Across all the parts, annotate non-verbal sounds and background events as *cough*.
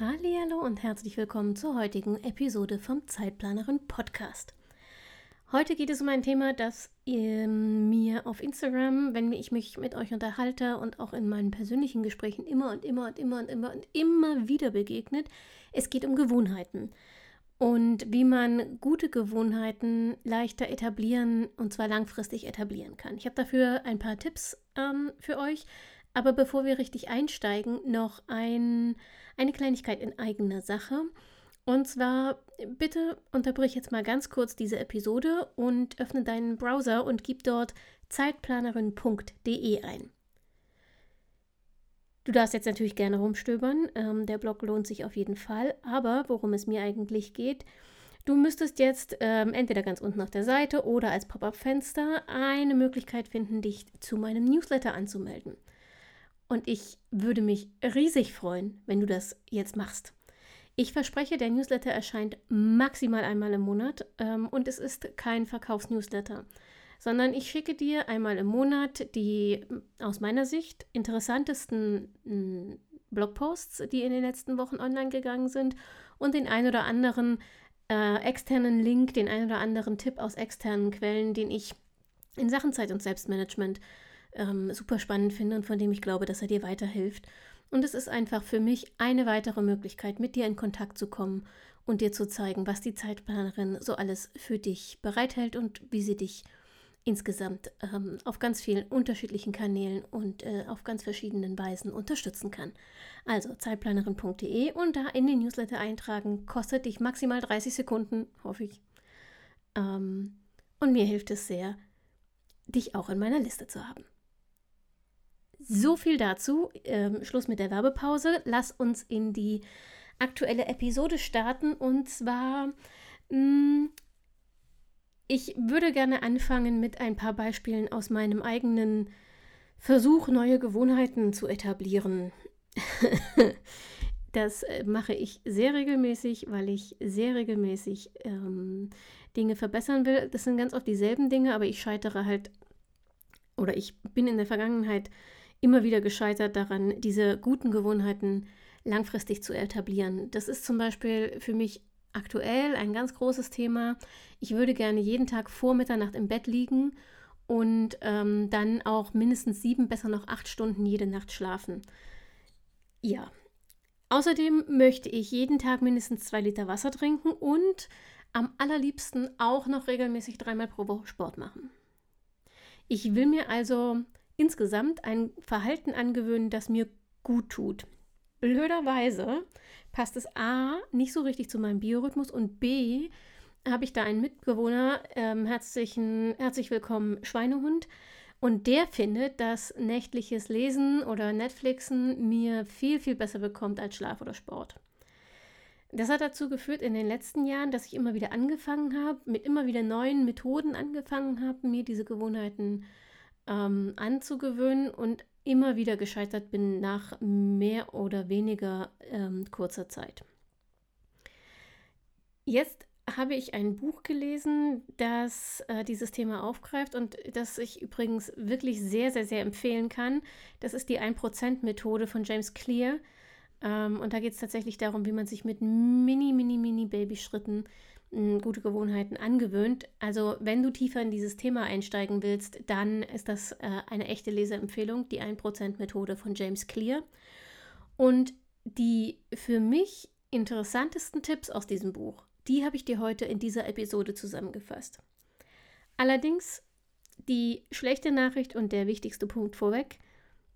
Hallo und herzlich willkommen zur heutigen Episode vom Zeitplanerin Podcast. Heute geht es um ein Thema, das ihr mir auf Instagram, wenn ich mich mit euch unterhalte und auch in meinen persönlichen Gesprächen immer und immer und immer und immer und immer wieder begegnet. Es geht um Gewohnheiten und wie man gute Gewohnheiten leichter etablieren und zwar langfristig etablieren kann. Ich habe dafür ein paar Tipps ähm, für euch, aber bevor wir richtig einsteigen, noch ein, eine Kleinigkeit in eigener Sache. Und zwar, bitte unterbrich jetzt mal ganz kurz diese Episode und öffne deinen Browser und gib dort zeitplanerin.de ein. Du darfst jetzt natürlich gerne rumstöbern, ähm, der Blog lohnt sich auf jeden Fall, aber worum es mir eigentlich geht, du müsstest jetzt ähm, entweder ganz unten auf der Seite oder als Pop-up-Fenster eine Möglichkeit finden, dich zu meinem Newsletter anzumelden. Und ich würde mich riesig freuen, wenn du das jetzt machst. Ich verspreche, der Newsletter erscheint maximal einmal im Monat ähm, und es ist kein Verkaufsnewsletter, sondern ich schicke dir einmal im Monat die aus meiner Sicht interessantesten mh, Blogposts, die in den letzten Wochen online gegangen sind und den ein oder anderen äh, externen Link, den ein oder anderen Tipp aus externen Quellen, den ich in Sachen Zeit- und Selbstmanagement ähm, super spannend finde und von dem ich glaube, dass er dir weiterhilft. Und es ist einfach für mich eine weitere Möglichkeit, mit dir in Kontakt zu kommen und dir zu zeigen, was die Zeitplanerin so alles für dich bereithält und wie sie dich insgesamt ähm, auf ganz vielen unterschiedlichen Kanälen und äh, auf ganz verschiedenen Weisen unterstützen kann. Also zeitplanerin.de und da in den Newsletter eintragen, kostet dich maximal 30 Sekunden, hoffe ich. Ähm, und mir hilft es sehr, dich auch in meiner Liste zu haben. So viel dazu. Ähm, Schluss mit der Werbepause. Lass uns in die aktuelle Episode starten. Und zwar, mh, mm, ich würde gerne anfangen mit ein paar Beispielen aus meinem eigenen Versuch, neue Gewohnheiten zu etablieren. *laughs* das äh, mache ich sehr regelmäßig, weil ich sehr regelmäßig ähm, Dinge verbessern will. Das sind ganz oft dieselben Dinge, aber ich scheitere halt oder ich bin in der Vergangenheit immer wieder gescheitert daran, diese guten Gewohnheiten langfristig zu etablieren. Das ist zum Beispiel für mich aktuell ein ganz großes Thema. Ich würde gerne jeden Tag vor Mitternacht im Bett liegen und ähm, dann auch mindestens sieben, besser noch acht Stunden jede Nacht schlafen. Ja. Außerdem möchte ich jeden Tag mindestens zwei Liter Wasser trinken und am allerliebsten auch noch regelmäßig dreimal pro Woche Sport machen. Ich will mir also insgesamt ein Verhalten angewöhnen, das mir gut tut. Blöderweise passt es A nicht so richtig zu meinem Biorhythmus und B habe ich da einen Mitbewohner, ähm, herzlichen, herzlich willkommen Schweinehund, und der findet, dass nächtliches Lesen oder Netflixen mir viel, viel besser bekommt als Schlaf oder Sport. Das hat dazu geführt in den letzten Jahren, dass ich immer wieder angefangen habe, mit immer wieder neuen Methoden angefangen habe, mir diese Gewohnheiten zu ähm, anzugewöhnen und immer wieder gescheitert bin nach mehr oder weniger ähm, kurzer Zeit. Jetzt habe ich ein Buch gelesen, das äh, dieses Thema aufgreift und das ich übrigens wirklich sehr, sehr, sehr empfehlen kann. Das ist die 1%-Methode von James Clear. Ähm, und da geht es tatsächlich darum, wie man sich mit mini, mini, mini Babyschritten gute Gewohnheiten angewöhnt. Also wenn du tiefer in dieses Thema einsteigen willst, dann ist das äh, eine echte Leseempfehlung, die 1%-Methode von James Clear. Und die für mich interessantesten Tipps aus diesem Buch, die habe ich dir heute in dieser Episode zusammengefasst. Allerdings die schlechte Nachricht und der wichtigste Punkt vorweg,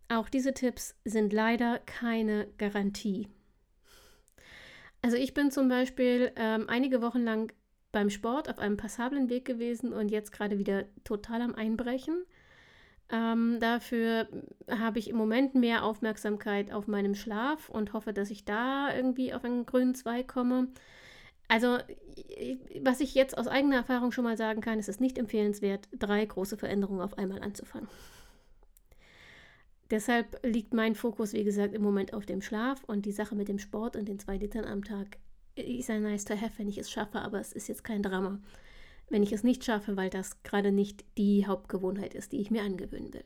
auch diese Tipps sind leider keine Garantie. Also ich bin zum Beispiel ähm, einige Wochen lang beim Sport auf einem passablen Weg gewesen und jetzt gerade wieder total am Einbrechen. Ähm, dafür habe ich im Moment mehr Aufmerksamkeit auf meinem Schlaf und hoffe, dass ich da irgendwie auf einen grünen Zweig komme. Also, was ich jetzt aus eigener Erfahrung schon mal sagen kann, ist es nicht empfehlenswert, drei große Veränderungen auf einmal anzufangen. Deshalb liegt mein Fokus, wie gesagt, im Moment auf dem Schlaf und die Sache mit dem Sport und den zwei Litern am Tag ist ein nice to have, wenn ich es schaffe, aber es ist jetzt kein Drama, wenn ich es nicht schaffe, weil das gerade nicht die Hauptgewohnheit ist, die ich mir angewöhnen will.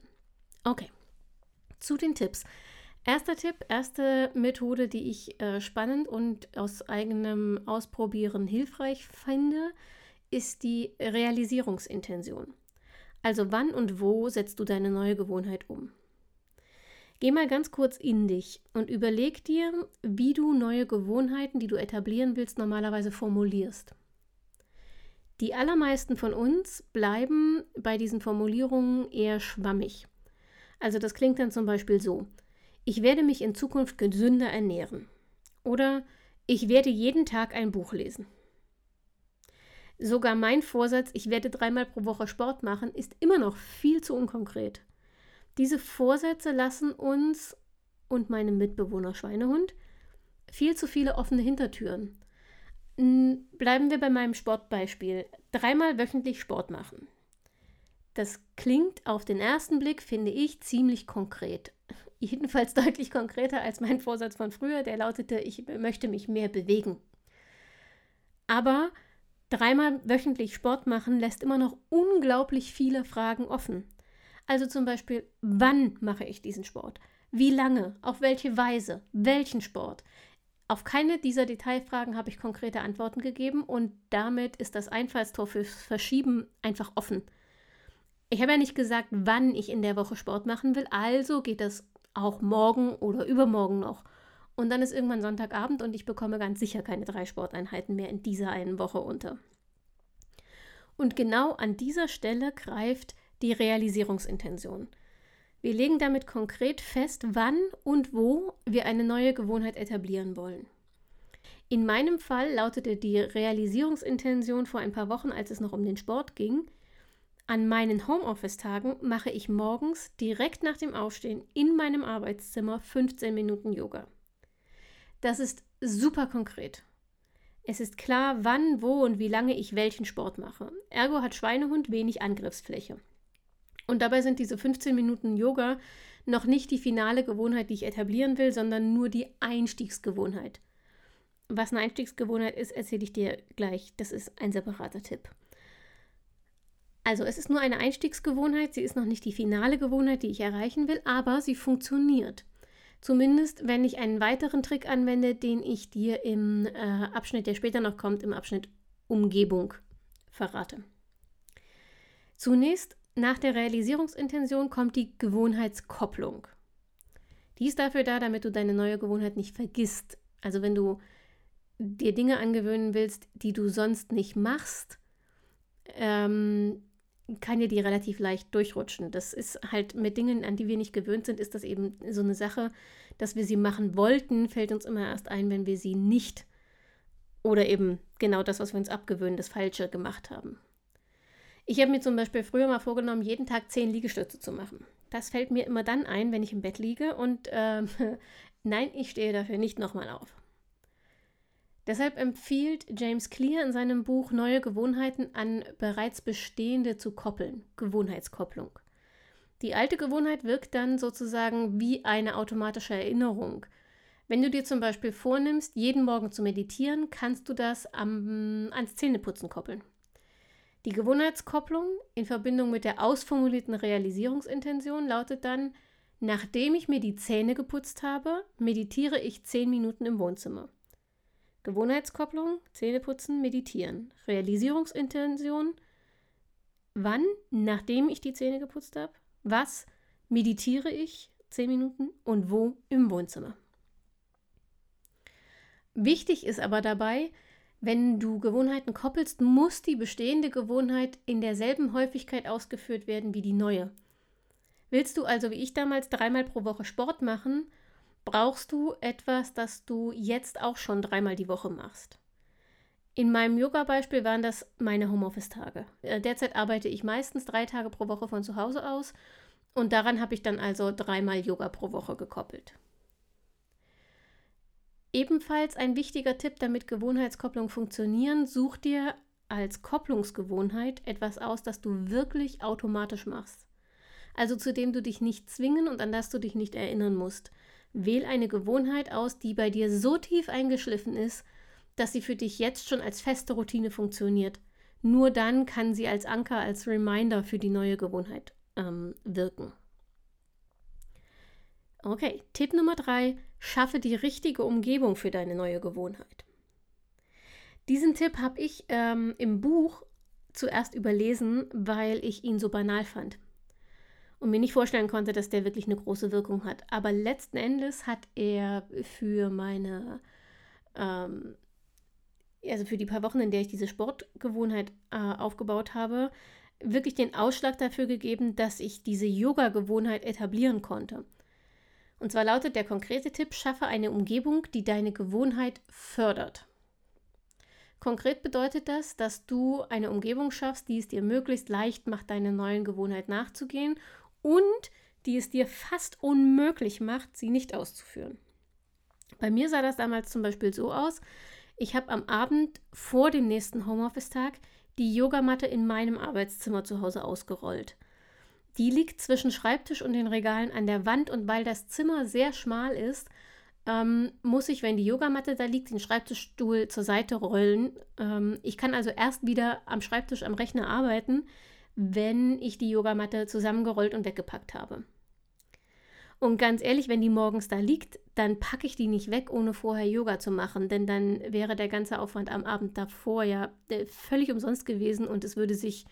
Okay, zu den Tipps. Erster Tipp, erste Methode, die ich äh, spannend und aus eigenem Ausprobieren hilfreich finde, ist die Realisierungsintention. Also wann und wo setzt du deine neue Gewohnheit um? Geh mal ganz kurz in dich und überleg dir, wie du neue Gewohnheiten, die du etablieren willst, normalerweise formulierst. Die allermeisten von uns bleiben bei diesen Formulierungen eher schwammig. Also das klingt dann zum Beispiel so ich werde mich in Zukunft gesünder ernähren. Oder ich werde jeden Tag ein Buch lesen. Sogar mein Vorsatz, ich werde dreimal pro Woche Sport machen, ist immer noch viel zu unkonkret. Diese Vorsätze lassen uns und meinem Mitbewohner Schweinehund viel zu viele offene Hintertüren. Bleiben wir bei meinem Sportbeispiel. Dreimal wöchentlich Sport machen. Das klingt auf den ersten Blick, finde ich, ziemlich konkret *laughs* jedenfalls deutlich konkreter als mein Vorsatz von früher, der lautete, ich möchte mich mehr bewegen. Aber dreimal wöchentlich Sport machen lässt immer noch unglaublich viele Fragen offen. Also zum Beispiel, wann mache ich diesen Sport? Wie lange? Auf welche Weise? Welchen Sport? Auf keine dieser Detailfragen habe ich konkrete Antworten gegeben und damit ist das Einfallstor fürs Verschieben einfach offen. Ich habe ja nicht gesagt, wann ich in der Woche Sport machen will, also geht das auch morgen oder übermorgen noch. Und dann ist irgendwann Sonntagabend und ich bekomme ganz sicher keine drei Sporteinheiten mehr in dieser einen Woche unter. Und genau an dieser Stelle greift die Realisierungsintention. Wir legen damit konkret fest, wann und wo wir eine neue Gewohnheit etablieren wollen. In meinem Fall lautete die Realisierungsintention vor ein paar Wochen, als es noch um den Sport ging, an meinen Homeoffice-Tagen mache ich morgens direkt nach dem Aufstehen in meinem Arbeitszimmer 15 Minuten Yoga. Das ist super konkret. Es ist klar, wann, wo und wie lange ich welchen Sport mache. Ergo hat Schweinehund wenig Angriffsfläche. Und dabei sind diese 15 Minuten Yoga noch nicht die finale Gewohnheit, die ich etablieren will, sondern nur die Einstiegsgewohnheit. Was eine Einstiegsgewohnheit ist, erzähle ich dir gleich. Das ist ein separater Tipp. Also es ist nur eine Einstiegsgewohnheit, sie ist noch nicht die finale Gewohnheit, die ich erreichen will, aber sie funktioniert. Zumindest, wenn ich einen weiteren Trick anwende, den ich dir im äh, Abschnitt, der später noch kommt, im Abschnitt Umgebung verrate. Zunächst, nach der Realisierungsintention kommt die Gewohnheitskopplung. Die ist dafür da, damit du deine neue Gewohnheit nicht vergisst. Also wenn du dir Dinge angewöhnen willst, die du sonst nicht machst, ähm, kann ja die relativ leicht durchrutschen. Das ist halt mit Dingen, an die wir nicht gewöhnt sind, ist das eben so eine Sache, dass wir sie machen wollten, fällt uns immer erst ein, wenn wir sie nicht oder eben genau das, was wir uns abgewöhnen, das Falsche gemacht haben. Ich habe mir zum Beispiel früher mal vorgenommen, jeden Tag zehn Liegestütze zu machen. Das fällt mir immer dann ein, wenn ich im Bett liege und äh, *laughs* nein, ich stehe dafür nicht nochmal auf. Deshalb empfiehlt James Clear in seinem Buch Neue Gewohnheiten an bereits bestehende zu koppeln, Gewohnheitskopplung. Die alte Gewohnheit wirkt dann sozusagen wie eine automatische Erinnerung. Wenn du dir zum Beispiel vornimmst, jeden Morgen zu meditieren, kannst du das am, ans Zähneputzen koppeln. Die Gewohnheitskopplung in Verbindung mit der ausformulierten Realisierungsintention lautet dann, nachdem ich mir die Zähne geputzt habe, meditiere ich zehn Minuten im Wohnzimmer. Gewohnheitskopplung, Zähneputzen, Meditieren. Realisierungsintention, wann, nachdem ich die Zähne geputzt habe, was meditiere ich, 10 Minuten und wo im Wohnzimmer. Wichtig ist aber dabei, wenn du Gewohnheiten koppelst, muss die bestehende Gewohnheit in derselben Häufigkeit ausgeführt werden wie die neue. Willst du also wie ich damals dreimal pro Woche Sport machen, brauchst du etwas, das du jetzt auch schon dreimal die Woche machst. In meinem Yoga-Beispiel waren das meine Homeoffice-Tage. Äh, derzeit arbeite ich meistens drei Tage pro Woche von zu Hause aus und daran habe ich dann also dreimal Yoga pro Woche gekoppelt. Ebenfalls ein wichtiger Tipp, damit Gewohnheitskopplung funktionieren, such dir als Kopplungsgewohnheit etwas aus, das du wirklich automatisch machst. Also zu dem du dich nicht zwingen und an das du dich nicht erinnern musst. Wähl eine Gewohnheit aus, die bei dir so tief eingeschliffen ist, dass sie für dich jetzt schon als feste Routine funktioniert. Nur dann kann sie als Anker, als Reminder für die neue Gewohnheit ähm, wirken. Okay, Tipp Nummer drei: Schaffe die richtige Umgebung für deine neue Gewohnheit. Diesen Tipp habe ich ähm, im Buch zuerst überlesen, weil ich ihn so banal fand und mir nicht vorstellen konnte, dass der wirklich eine große Wirkung hat. Aber letzten Endes hat er für meine, ähm, also für die paar Wochen, in der ich diese Sportgewohnheit äh, aufgebaut habe, wirklich den Ausschlag dafür gegeben, dass ich diese Yoga-Gewohnheit etablieren konnte. Und zwar lautet der konkrete Tipp, schaffe eine Umgebung, die deine Gewohnheit fördert. Konkret bedeutet das, dass du eine Umgebung schaffst, die es dir möglichst leicht macht, deiner neuen Gewohnheit nachzugehen und die es dir fast unmöglich macht, sie nicht auszuführen. Bei mir sah das damals zum Beispiel so aus, ich habe am Abend vor dem nächsten Homeoffice-Tag die Yogamatte in meinem Arbeitszimmer zu Hause ausgerollt. Die liegt zwischen Schreibtisch und den Regalen an der Wand und weil das Zimmer sehr schmal ist, ähm, muss ich, wenn die Yogamatte da liegt, den Schreibtischstuhl zur Seite rollen. Ähm, ich kann also erst wieder am Schreibtisch am Rechner arbeiten, wenn ich die Yogamatte zusammengerollt und weggepackt habe. Und ganz ehrlich, wenn die morgens da liegt, dann packe ich die nicht weg, ohne vorher Yoga zu machen, denn dann wäre der ganze Aufwand am Abend davor ja äh, völlig umsonst gewesen und es würde sich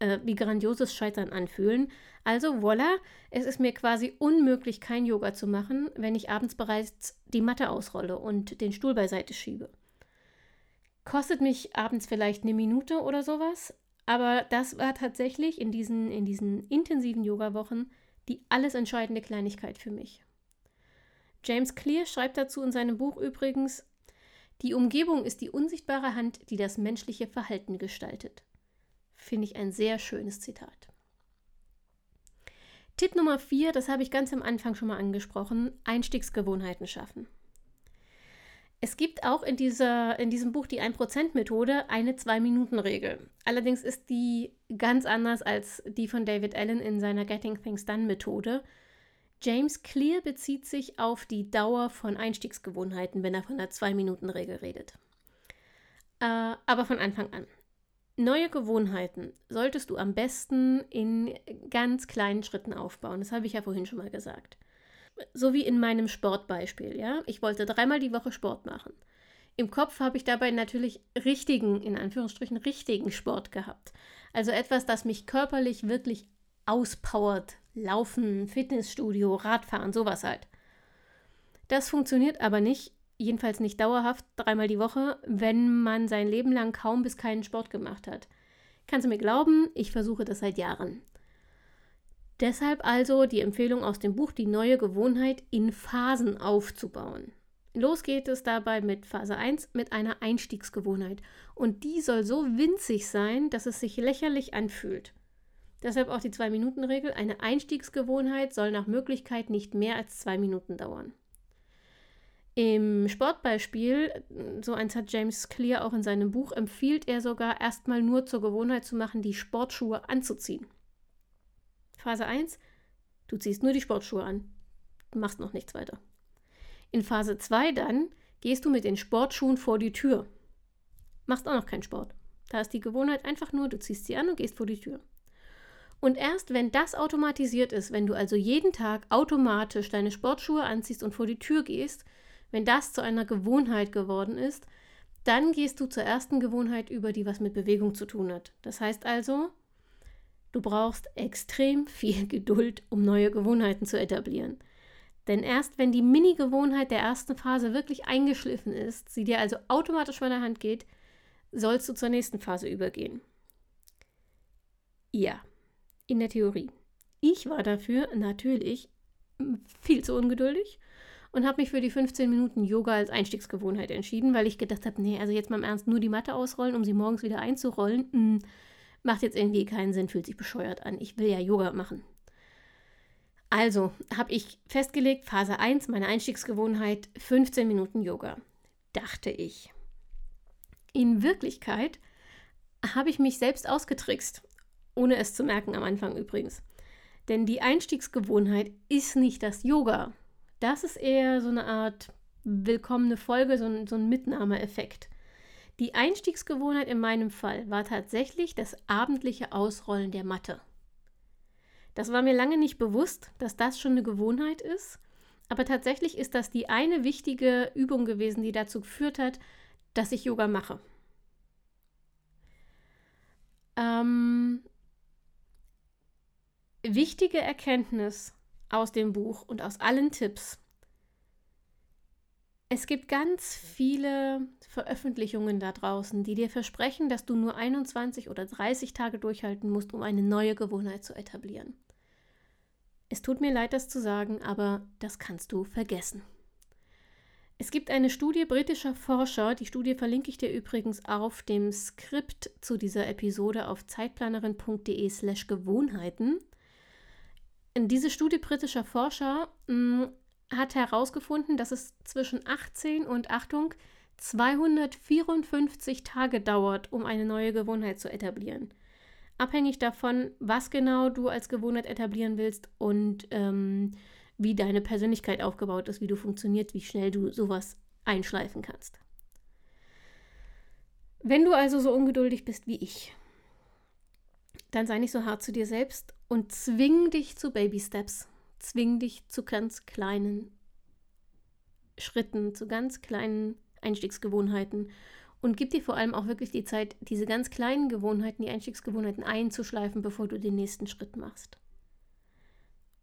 äh, wie grandioses Scheitern anfühlen. Also voilà, es ist mir quasi unmöglich, kein Yoga zu machen, wenn ich abends bereits die Matte ausrolle und den Stuhl beiseite schiebe. Kostet mich abends vielleicht eine Minute oder sowas, aber das war tatsächlich in diesen, in diesen intensiven Yoga-Wochen die alles entscheidende Kleinigkeit für mich. James Clear schreibt dazu in seinem Buch übrigens, die Umgebung ist die unsichtbare Hand, die das menschliche Verhalten gestaltet. Finde ich ein sehr schönes Zitat. Tipp Nummer 4, das habe ich ganz am Anfang schon mal angesprochen, Einstiegsgewohnheiten schaffen. Es gibt auch in, dieser, in diesem Buch die 1%-Methode eine 2-Minuten-Regel. Allerdings ist die ganz anders als die von David Allen in seiner Getting Things Done-Methode. James Clear bezieht sich auf die Dauer von Einstiegsgewohnheiten, wenn er von der 2-Minuten-Regel redet. Äh, aber von Anfang an. Neue Gewohnheiten solltest du am besten in ganz kleinen Schritten aufbauen. Das habe ich ja vorhin schon mal gesagt so wie in meinem Sportbeispiel, ja. Ich wollte dreimal die Woche Sport machen. Im Kopf habe ich dabei natürlich richtigen, in Anführungsstrichen, richtigen Sport gehabt. Also etwas, das mich körperlich wirklich auspowert. Laufen, Fitnessstudio, Radfahren, sowas halt. Das funktioniert aber nicht, jedenfalls nicht dauerhaft, dreimal die Woche, wenn man sein Leben lang kaum bis keinen Sport gemacht hat. Kannst du mir glauben, ich versuche das seit Jahren. Deshalb also die Empfehlung aus dem Buch, die neue Gewohnheit in Phasen aufzubauen. Los geht es dabei mit Phase 1 mit einer Einstiegsgewohnheit. Und die soll so winzig sein, dass es sich lächerlich anfühlt. Deshalb auch die 2-Minuten-Regel. Eine Einstiegsgewohnheit soll nach Möglichkeit nicht mehr als 2 Minuten dauern. Im Sportbeispiel, so eins hat James Clear auch in seinem Buch, empfiehlt er sogar erstmal nur zur Gewohnheit zu machen, die Sportschuhe anzuziehen. Phase 1, du ziehst nur die Sportschuhe an. Machst noch nichts weiter. In Phase 2 dann gehst du mit den Sportschuhen vor die Tür. Machst auch noch keinen Sport. Da ist die Gewohnheit einfach nur, du ziehst sie an und gehst vor die Tür. Und erst wenn das automatisiert ist, wenn du also jeden Tag automatisch deine Sportschuhe anziehst und vor die Tür gehst, wenn das zu einer Gewohnheit geworden ist, dann gehst du zur ersten Gewohnheit über, die was mit Bewegung zu tun hat. Das heißt also, Du brauchst extrem viel *laughs* Geduld, um neue Gewohnheiten zu etablieren. Denn erst wenn die Mini-Gewohnheit der ersten Phase wirklich eingeschliffen ist, sie dir also automatisch von der Hand geht, sollst du zur nächsten Phase übergehen. Ja, in der Theorie. Ich war dafür natürlich viel zu ungeduldig und habe mich für die 15 Minuten Yoga als Einstiegsgewohnheit entschieden, weil ich gedacht habe, nee, also jetzt mal im Ernst nur die Matte ausrollen, um sie morgens wieder einzurollen. Mh, hm, Macht jetzt irgendwie keinen Sinn, fühlt sich bescheuert an. Ich will ja Yoga machen. Also habe ich festgelegt, Phase 1, meine Einstiegsgewohnheit, 15 Minuten Yoga. Dachte ich. In Wirklichkeit habe ich mich selbst ausgetrickst, ohne es zu merken am Anfang übrigens. Denn die Einstiegsgewohnheit ist nicht das Yoga. Das ist eher so eine Art willkommene Folge, so ein, so ein Mitnahmeeffekt. Die Einstiegsgewohnheit in meinem Fall war tatsächlich das abendliche Ausrollen der Matte. Das war mir lange nicht bewusst, dass das schon eine Gewohnheit ist, aber tatsächlich ist das die eine wichtige Übung gewesen, die dazu geführt hat, dass ich Yoga mache. Ähm, wichtige Erkenntnis aus dem Buch und aus allen Tipps. Es gibt ganz viele Veröffentlichungen da draußen, die dir versprechen, dass du nur 21 oder 30 Tage durchhalten musst, um eine neue Gewohnheit zu etablieren. Es tut mir leid, das zu sagen, aber das kannst du vergessen. Es gibt eine Studie britischer Forscher, die Studie verlinke ich dir übrigens auf dem Skript zu dieser Episode auf zeitplanerin.de/slash Gewohnheiten. Diese Studie britischer Forscher mh, hm, hat herausgefunden, dass es zwischen 18 und Achtung 254 Tage dauert, um eine neue Gewohnheit zu etablieren. Abhängig davon, was genau du als Gewohnheit etablieren willst und ähm, wie deine Persönlichkeit aufgebaut ist, wie du funktionierst, wie schnell du sowas einschleifen kannst. Wenn du also so ungeduldig bist wie ich, dann sei nicht so hart zu dir selbst und zwing dich zu Baby Steps. Zwing dich zu ganz kleinen Schritten, zu ganz kleinen Einstiegsgewohnheiten und gib dir vor allem auch wirklich die Zeit, diese ganz kleinen Gewohnheiten, die Einstiegsgewohnheiten einzuschleifen, bevor du den nächsten Schritt machst.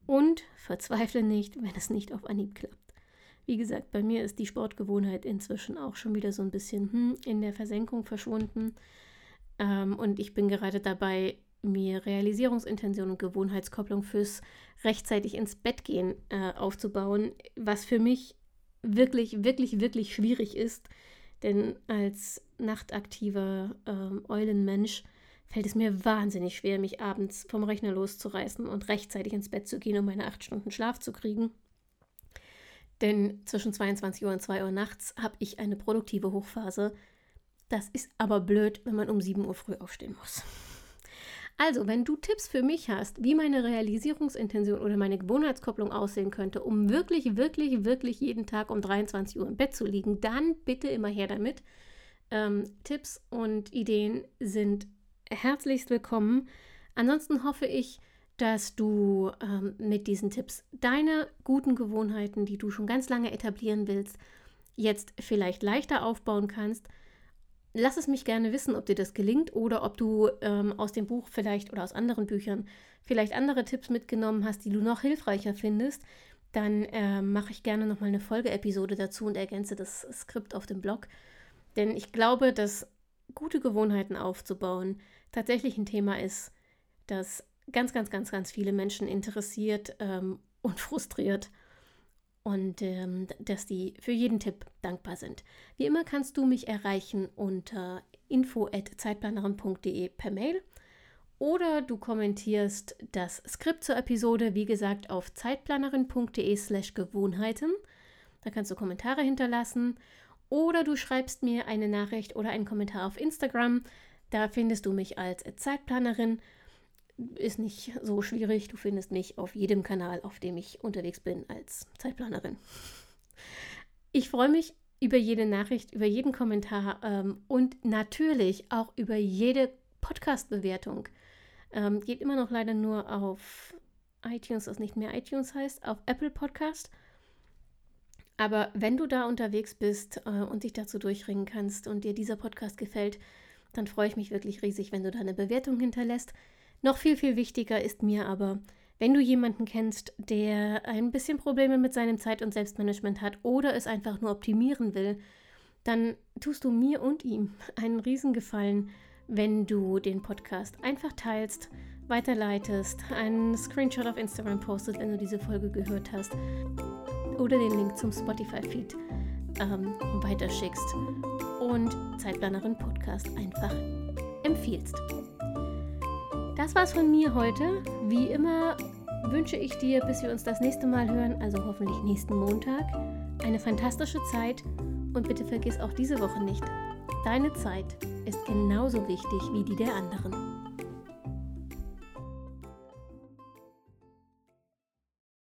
Und verzweifle nicht, wenn es nicht auf Anhieb klappt. Wie gesagt, bei mir ist die Sportgewohnheit inzwischen auch schon wieder so ein bisschen hm, in der Versenkung verschwunden. Ähm, und ich bin gerade dabei, mir Realisierungsintention und Gewohnheitskopplung fürs rechtzeitig ins Bett gehen äh, aufzubauen, was für mich wirklich, wirklich, wirklich schwierig ist. Denn als nachtaktiver ähm, Eulenmensch fällt es mir wahnsinnig schwer, mich abends vom Rechner loszureißen und rechtzeitig ins Bett zu gehen, um meine acht Stunden Schlaf zu kriegen. Denn zwischen 22 Uhr und 2 Uhr nachts habe ich eine produktive Hochphase. Das ist aber blöd, wenn man um 7 Uhr früh aufstehen muss. Also, wenn du Tipps für mich hast, wie meine Realisierungsintention oder meine Gewohnheitskopplung aussehen könnte, um wirklich, wirklich, wirklich jeden Tag um 23 Uhr im Bett zu liegen, dann bitte immer her damit. Ähm, Tipps und Ideen sind herzlichst willkommen. Ansonsten hoffe ich, dass du ähm, mit diesen Tipps deine guten Gewohnheiten, die du schon ganz lange etablieren willst, jetzt vielleicht leichter aufbauen kannst Lass es mich gerne wissen, ob dir das gelingt oder ob du ähm, aus dem Buch vielleicht oder aus anderen Büchern vielleicht andere Tipps mitgenommen hast, die du noch hilfreicher findest. Dann äh, mache ich gerne nochmal eine Folgeepisode dazu und ergänze das Skript auf dem Blog. Denn ich glaube, dass gute Gewohnheiten aufzubauen tatsächlich ein Thema ist, das ganz, ganz, ganz, ganz viele Menschen interessiert ähm, und frustriert und ähm, dass die für jeden Tipp dankbar sind. Wie immer kannst du mich erreichen unter info@zeitplanerin.de per Mail oder du kommentierst das Skript zur Episode, wie gesagt, auf zeitplanerin.de/slash Gewohnheiten. Da kannst du Kommentare hinterlassen oder du schreibst mir eine Nachricht oder einen Kommentar auf Instagram. Da findest du mich als Zeitplanerin ist nicht so schwierig. Du findest mich auf jedem Kanal, auf dem ich unterwegs bin als Zeitplanerin. Ich freue mich über jede Nachricht, über jeden Kommentar ähm, und natürlich auch über jede Podcast-Bewertung. Ähm, geht immer noch leider nur auf iTunes, das nicht mehr iTunes heißt, auf Apple Podcast. Aber wenn du da unterwegs bist äh, und dich dazu durchringen kannst und dir dieser Podcast gefällt, dann freue ich mich wirklich riesig, wenn du da eine Bewertung hinterlässt. Noch viel, viel wichtiger ist mir aber, wenn du jemanden kennst, der ein bisschen Probleme mit seinem Zeit- und Selbstmanagement hat oder es einfach nur optimieren will, dann tust du mir und ihm *laughs* einen Riesengefallen, wenn du den Podcast einfach teilst, weiterleitest, einen Screenshot auf Instagram postest, wenn du diese Folge gehört hast oder den Link zum Spotify-Feed ähm, weiterschickst und Zeitplanerin Podcast einfach empfiehlst. Das war's von mir heute. Wie immer wünsche ich dir, bis wir uns das nächste Mal hören, also hoffentlich nächsten Montag, eine fantastische Zeit und bitte vergiss auch diese Woche nicht, deine Zeit ist genauso wichtig wie die der anderen.